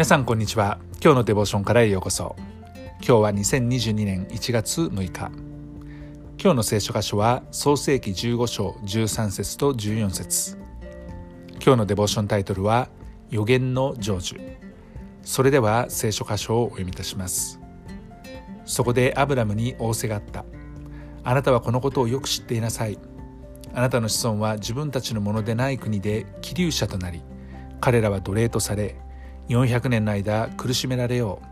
皆さんこんにちは。今日のデボーションからへようこそ。今日は2022年1月6日今日の聖書箇所は創世紀15章13節と14節。今日のデボーションタイトルは予言の成就。それでは聖書箇所をお読みいたします。そこでアブラムに仰せがあった。あなたはこのことをよく知っていなさい。あなたの子孫は自分たちのものでない国で気流者となり彼らは奴隷とされ400年の間苦しめられよ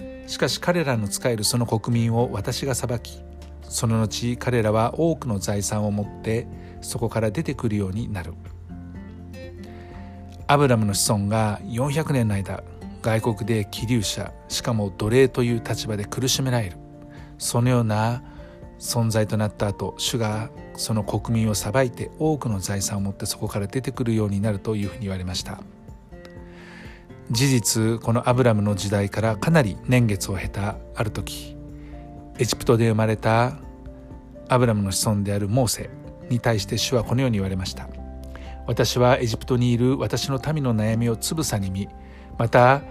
う。しかし彼らの仕えるその国民を私が裁きその後彼らは多くの財産を持ってそこから出てくるようになる。アブラムの子孫が400年の間外国で気流者しかも奴隷という立場で苦しめられる。そのような存在となった後主がその国民を裁いて多くの財産を持ってそこから出てくるようになるというふうに言われました。事実このアブラムの時代からかなり年月を経たある時エジプトで生まれたアブラムの子孫であるモーセに対して主はこのように言われました。私はエジプトにいる私の民の悩みをつぶさに見また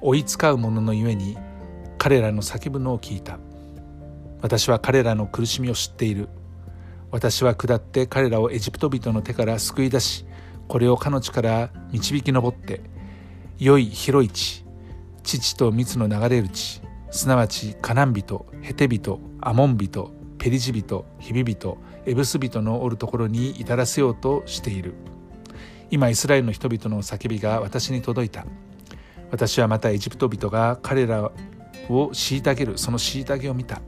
追いつかう者のゆえに彼らの叫ぶのを聞いた。私は彼らの苦しみを知っている。私は下って彼らをエジプト人の手から救い出しこれを彼女から導き上って良い広い地父と蜜の流れる地すなわちカナン人ヘテ人アモン人ペリジ人ヒビ人エブス人のおるところに至らせようとしている。今イスラエルの人々の叫びが私に届いた。私はまたエジプト人が彼らを虐げるその虐げを見た。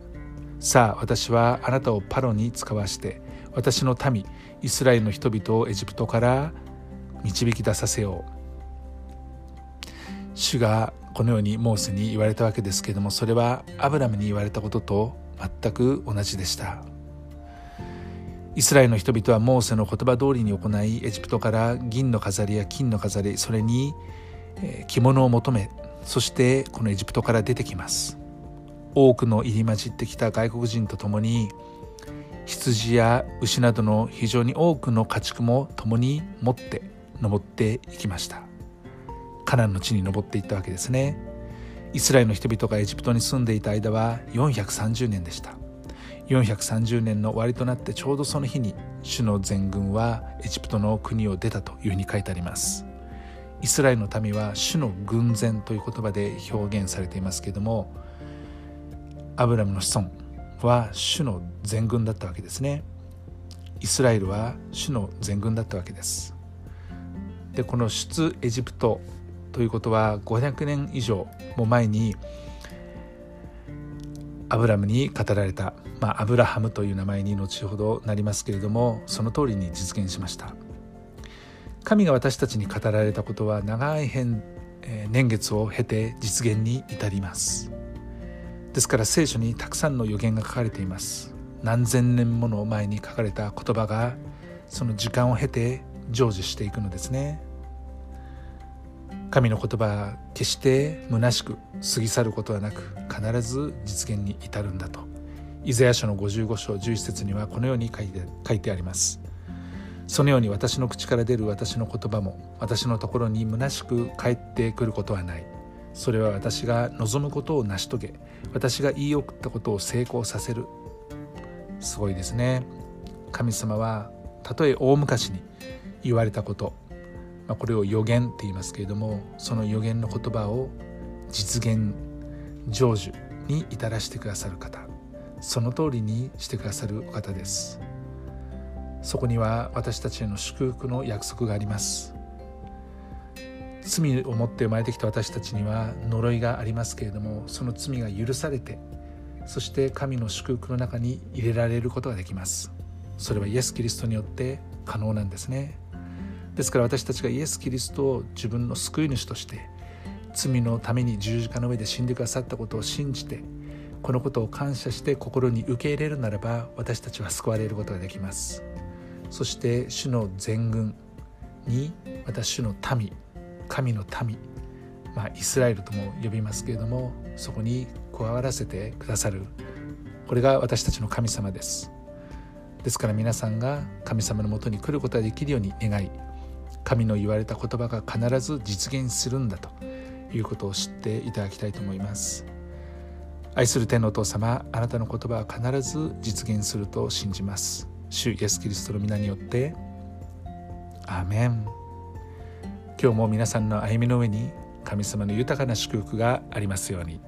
さあ私はあなたをパロに使わして私の民イスラエルの人々をエジプトから導き出させよう。主がこのようにモーセに言われたわけですけれどもそれはアブラムに言われたことと全く同じでした。イスラエルの人々はモーセの言葉通りに行いエジプトから銀の飾りや金の飾りそれに着物を求めそしてこのエジプトから出てきます。多くの入り混じってきた外国人と共に羊や牛などの非常に多くの家畜も共に持って登っていきました。カナンの地に登っていったわけですね。イスラエルの人々がエジプトに住んでいた間は430年でした。430年の終わりとなってちょうどその日に主の全軍はエジプトの国を出たというふうに書いてあります。イスラエルの民は主の軍前という言葉で表現されていますけれどもアブラムの子孫は主の全軍だったわけですね。イスラエルは主の全軍だったわけです。でこの出エジプトということは500年以上も前にアブラムに語られた、まあ、アブラハムという名前に後ほどなりますけれどもその通りに実現しました。神が私たちに語られたことは長い年月を経て実現に至ります。ですから聖書にたくさんの予言が書かれています。何千年もの前に書かれた言葉がその時間を経て成就していくのですね。神の言葉は決して虚しく過ぎ去ることはなく必ず実現に至るんだと。イザヤ書の55章11節にはこのように書いて書いてあります。そのように私の口から出る私の言葉も私のところに虚しく帰ってくることはない。それは私が望むことを成し遂げ私が言い送ったことを成功させる。すごいですね。神様はたとえ大昔に言われたことまあ、これを予言って言いますけれどもその予言の言葉を実現成就に至らしてくださる方その通りにしてくださるお方です。そこには私たちへの祝福の約束があります。罪を持って生まれてきた私たちには呪いがありますけれどもその罪が許されてそして神の祝福の中に入れられることができます。それはイエス・キリストによって可能なんですね。ですから私たちがイエス・キリストを自分の救い主として罪のために十字架の上で死んでくださったことを信じてこのことを感謝して心に受け入れるならば私たちは救われることができます。そして主の全軍にまた主の民神の民まあイスラエルとも呼びますけれどもそこに加わらせてくださる。これが私たちの神様です。ですから皆さんが神様のもとに来ることができるように願い神の言われた言葉が必ず実現するんだということを知っていただきたいと思います。愛する天のお父様あなたの言葉は必ず実現すると信じます。主イエス・キリストの皆によってアーメン。今日も皆さんの歩みの上に神様の豊かな祝福がありますように。